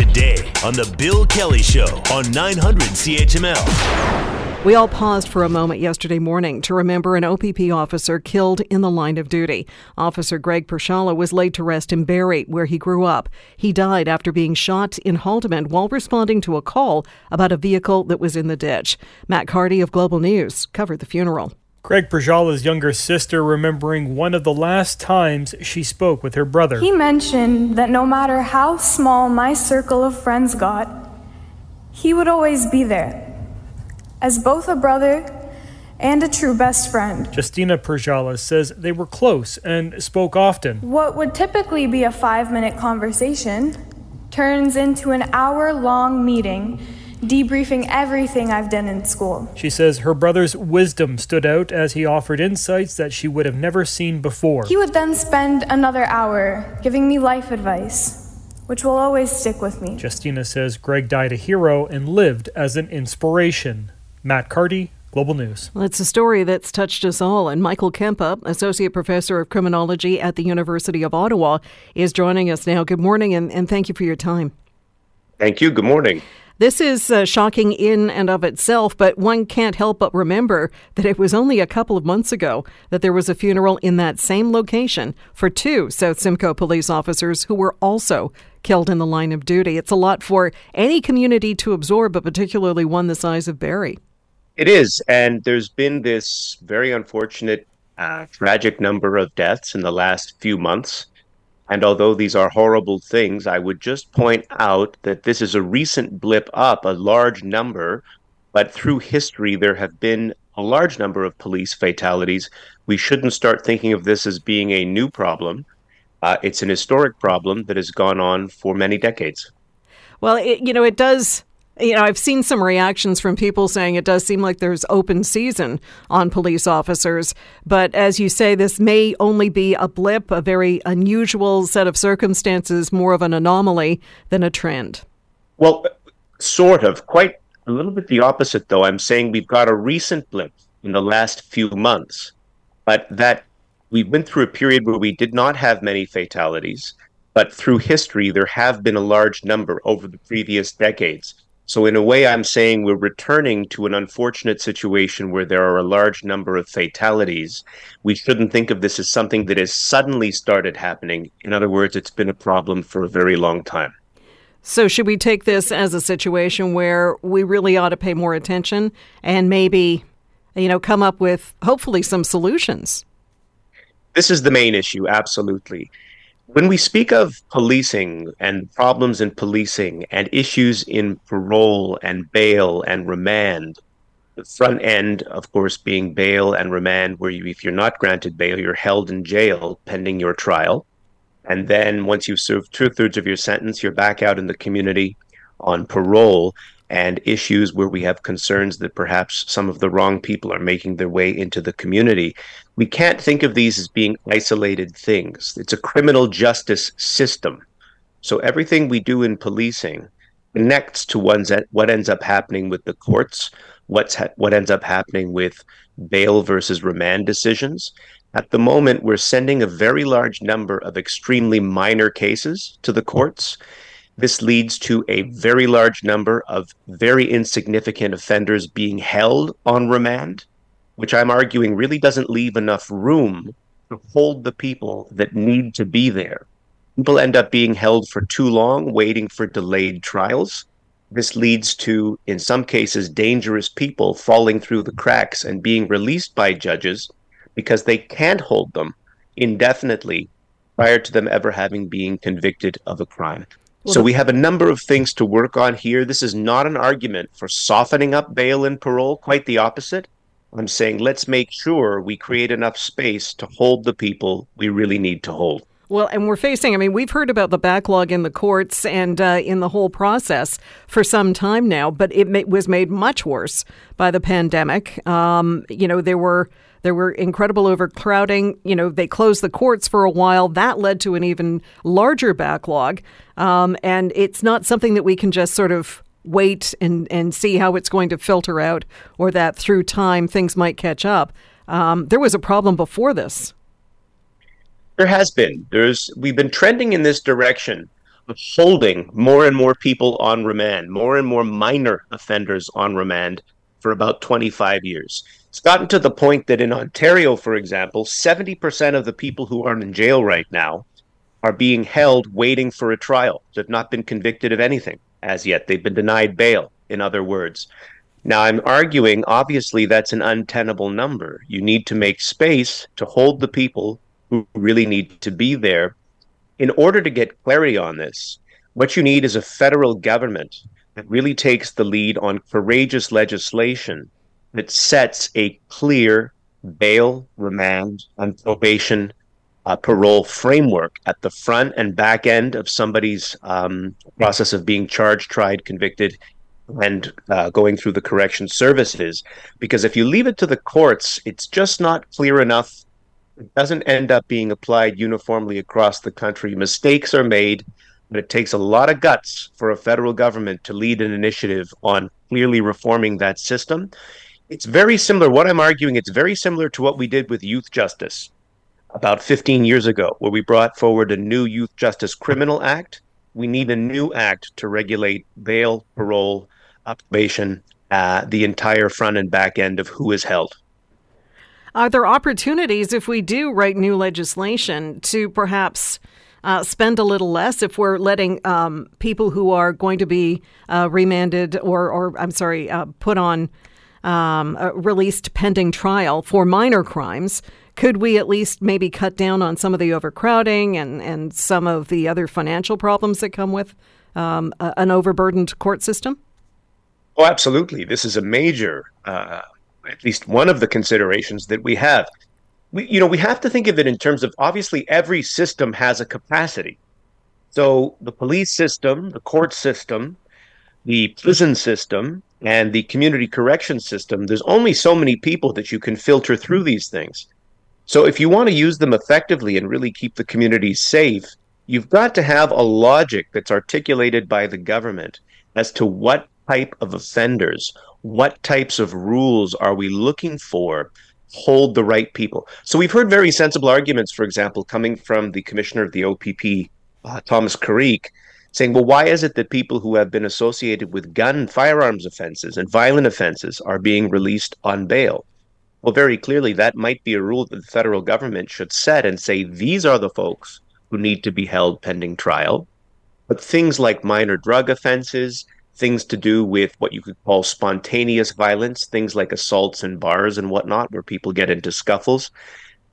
today on The Bill Kelly Show on 900 CHML. We all paused for a moment yesterday morning to remember an OPP officer killed in the line of duty. Officer Greg Pierzchala was laid to rest in Barrie, where he grew up. He died after being shot in Haldimand while responding to a call about a vehicle that was in the ditch. Matt Carty of Global News covered the funeral. Greg Pierzchala's younger sister remembering one of the last times she spoke with her brother. He mentioned that no matter how small my circle of friends got, he would always be there. As both a brother and a true best friend. Justina Pierzchala says they were close and spoke often. What would typically be a five minute conversation turns into an hour long meeting debriefing everything I've done in school. She says her brother's wisdom stood out as he offered insights that she would have never seen before. He would then spend another hour giving me life advice, which will always stick with me. Justina says Greg died a hero and lived as an inspiration. Matt Carty, Global News. Well, it's a story that's touched us all, and Michael Kempa, Associate Professor of Criminology at the University of Ottawa, is joining us now. Good morning, and, and thank you for your time. Thank you. Good morning. This is uh, shocking in and of itself, but one can't help but remember that it was only a couple of months ago that there was a funeral in that same location for two South Simcoe police officers who were also killed in the line of duty. It's a lot for any community to absorb, but particularly one the size of Barrie. It is, and there's been this very unfortunate, uh, tragic number of deaths in the last few months. And although these are horrible things, I would just point out that this is a recent blip up, a large number, but through history, there have been a large number of police fatalities. We shouldn't start thinking of this as being a new problem. Uh, it's an historic problem that has gone on for many decades. Well, it, you know, it does you know, I've seen some reactions from people saying it does seem like there's open season on police officers. But as you say, this may only be a blip, a very unusual set of circumstances, more of an anomaly than a trend. Well, sort of. Quite a little bit the opposite, though. I'm saying we've got a recent blip in the last few months, but that we went through a period where we did not have many fatalities. But through history, there have been a large number over the previous decades. So, in a way, I'm saying we're returning to an unfortunate situation where there are a large number of fatalities. We shouldn't think of this as something that has suddenly started happening. In other words, it's been a problem for a very long time. So, should we take this as a situation where we really ought to pay more attention and maybe, you know, come up with hopefully some solutions? This is the main issue, absolutely. When we speak of policing and problems in policing and issues in parole and bail and remand, the front end, of course, being bail and remand, where you, if you're not granted bail, you're held in jail pending your trial. And then once you've served two thirds of your sentence, you're back out in the community on parole and issues where we have concerns that perhaps some of the wrong people are making their way into the community. We can't think of these as being isolated things. It's a criminal justice system. So everything we do in policing connects to what ends up happening with the courts, what's ha- what ends up happening with bail versus remand decisions. At the moment, we're sending a very large number of extremely minor cases to the courts this leads to a very large number of very insignificant offenders being held on remand, which I'm arguing really doesn't leave enough room to hold the people that need to be there. People end up being held for too long, waiting for delayed trials. This leads to, in some cases, dangerous people falling through the cracks and being released by judges because they can't hold them indefinitely prior to them ever having been convicted of a crime. Well, so we have a number of things to work on here. This is not an argument for softening up bail and parole, quite the opposite. I'm saying let's make sure we create enough space to hold the people we really need to hold. Well, and we're facing, I mean, we've heard about the backlog in the courts and uh, in the whole process for some time now, but it ma- was made much worse by the pandemic. Um, you know, there were there were incredible overcrowding. You know, they closed the courts for a while. That led to an even larger backlog. Um, and it's not something that we can just sort of wait and, and see how it's going to filter out or that through time things might catch up. Um, there was a problem before this. There has been. There's we've been trending in this direction of holding more and more people on remand, more and more minor offenders on remand for about 25 years. It's gotten to the point that in Ontario, for example, 70% of the people who are in jail right now are being held waiting for a trial. They've not been convicted of anything as yet. They've been denied bail, in other words. Now, I'm arguing, obviously, that's an untenable number. You need to make space to hold the people who really need to be there. In order to get clarity on this, what you need is a federal government that really takes the lead on courageous legislation that sets a clear bail, remand, and probation uh, parole framework at the front and back end of somebody's um, process of being charged, tried, convicted, and uh, going through the correction services. Because if you leave it to the courts, it's just not clear enough. It doesn't end up being applied uniformly across the country. Mistakes are made, but it takes a lot of guts for a federal government to lead an initiative on clearly reforming that system. It's very similar. What I'm arguing, it's very similar to what we did with youth justice about 15 years ago, where we brought forward a new Youth Justice Criminal Act. We need a new act to regulate bail, parole, probation, uh, the entire front and back end of who is held. Are there opportunities if we do write new legislation to perhaps uh, spend a little less if we're letting um, people who are going to be uh, remanded or, or I'm sorry, uh, put on um, uh, released pending trial for minor crimes? Could we at least maybe cut down on some of the overcrowding and, and some of the other financial problems that come with um, an overburdened court system? Oh, absolutely. This is a major, uh, at least one of the considerations that we have. We, you know, we have to think of it in terms of obviously every system has a capacity. So the police system, the court system, the prison system, and the community correction system, there's only so many people that you can filter through these things. So if you want to use them effectively and really keep the communities safe, you've got to have a logic that's articulated by the government as to what type of offenders, what types of rules are we looking for hold the right people. So we've heard very sensible arguments, for example, coming from the commissioner of the OPP, uh, Thomas Carrique, saying, well, why is it that people who have been associated with gun firearms offenses and violent offenses are being released on bail? Well, very clearly, that might be a rule that the federal government should set and say these are the folks who need to be held pending trial. But things like minor drug offenses, things to do with what you could call spontaneous violence, things like assaults in bars and whatnot, where people get into scuffles.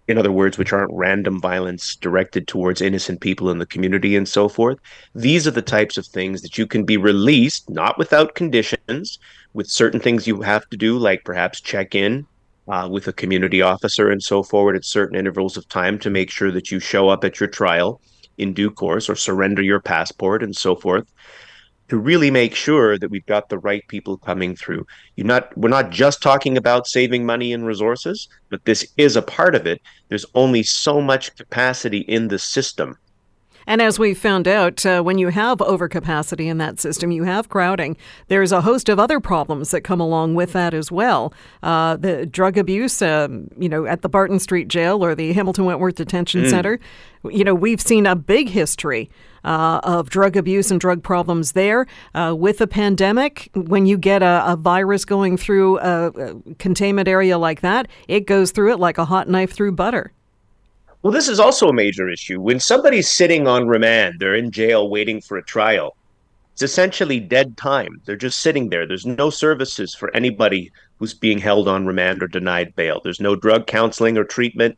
In other words, which aren't random violence directed towards innocent people in the community and so forth. These are the types of things that you can be released, not without conditions, with certain things you have to do, like perhaps check in uh, with a community officer and so forward at certain intervals of time to make sure that you show up at your trial in due course or surrender your passport and so forth to really make sure that we've got the right people coming through. You're not we're not just talking about saving money and resources, but this is a part of it. There's only so much capacity in the system and as we found out, uh, when you have overcapacity in that system, you have crowding. There's a host of other problems that come along with that as well. Uh, the drug abuse, um, you know, at the Barton Street Jail or the Hamilton Wentworth Detention mm. Center, you know, we've seen a big history uh, of drug abuse and drug problems there. Uh, with the pandemic, when you get a, a, virus going through a, a containment area like that, it goes through it like a hot knife through butter. Well, this is also a major issue. When somebody's sitting on remand, they're in jail waiting for a trial. It's essentially dead time. They're just sitting there. There's no services for anybody who's being held on remand or denied bail. There's no drug counseling or treatment.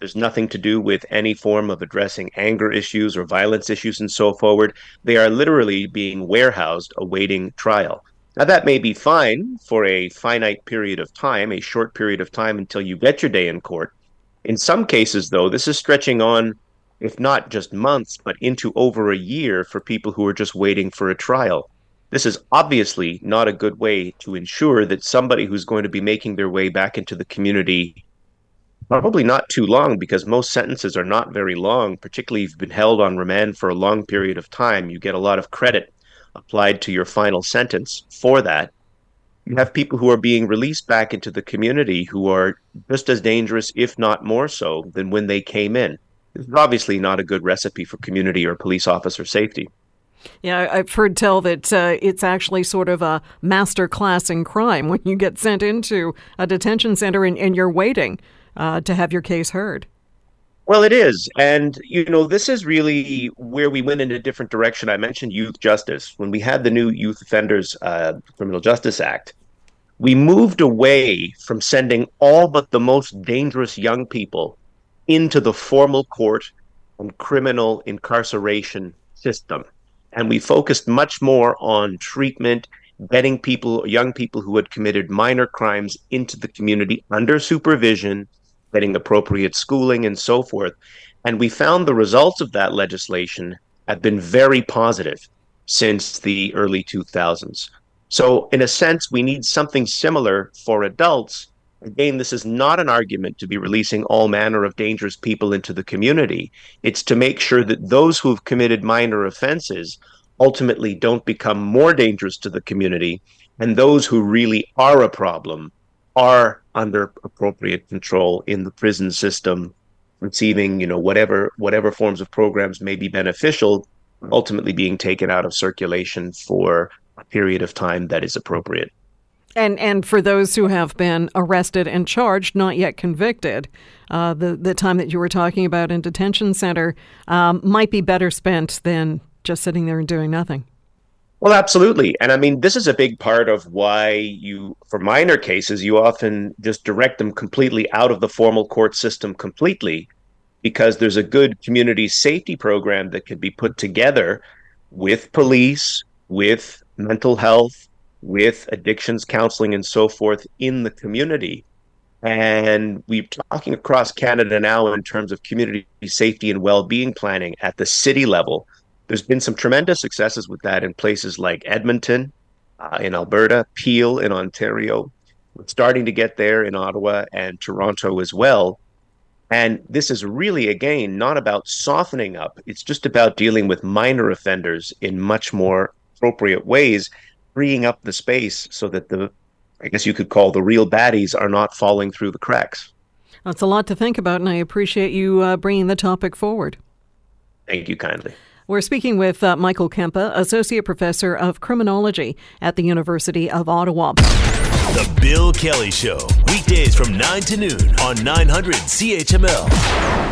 There's nothing to do with any form of addressing anger issues or violence issues and so forward. They are literally being warehoused awaiting trial. Now, that may be fine for a finite period of time, a short period of time until you get your day in court. In some cases, though, this is stretching on, if not just months, but into over a year for people who are just waiting for a trial. This is obviously not a good way to ensure that somebody who's going to be making their way back into the community, probably not too long, because most sentences are not very long, particularly if you've been held on remand for a long period of time. You get a lot of credit applied to your final sentence for that you have people who are being released back into the community who are just as dangerous, if not more so, than when they came in. This is obviously not a good recipe for community or police officer safety. Yeah, I've heard tell that uh, it's actually sort of a master class in crime when you get sent into a detention center and, and you're waiting uh, to have your case heard. Well, it is. And, you know, this is really where we went in a different direction. I mentioned youth justice. When we had the new Youth Offenders uh, Criminal Justice Act, we moved away from sending all but the most dangerous young people into the formal court and criminal incarceration system. And we focused much more on treatment, getting people, young people who had committed minor crimes into the community under supervision getting appropriate schooling and so forth. And we found the results of that legislation have been very positive since the early 2000s. So, in a sense, we need something similar for adults. Again, this is not an argument to be releasing all manner of dangerous people into the community. It's to make sure that those who have committed minor offenses ultimately don't become more dangerous to the community, and those who really are a problem are under appropriate control in the prison system, receiving you know whatever whatever forms of programs may be beneficial, ultimately being taken out of circulation for a period of time that is appropriate. And and for those who have been arrested and charged, not yet convicted, uh, the the time that you were talking about in detention center um, might be better spent than just sitting there and doing nothing. Well, absolutely. And I mean, this is a big part of why you, for minor cases, you often just direct them completely out of the formal court system completely because there's a good community safety program that could be put together with police, with mental health, with addictions counseling, and so forth in the community. And we're talking across Canada now in terms of community safety and well being planning at the city level there's been some tremendous successes with that in places like Edmonton, uh, in Alberta, Peel in Ontario. We're starting to get there in Ottawa and Toronto as well. And this is really, again, not about softening up. It's just about dealing with minor offenders in much more appropriate ways, freeing up the space so that the, I guess you could call the real baddies, are not falling through the cracks. That's a lot to think about, and I appreciate you uh, bringing the topic forward. Thank you kindly. We're speaking with uh, Michael Kempa, Associate Professor of Criminology at the University of Ottawa. The Bill Kelly Show, weekdays from 9 to noon on 900 CHML.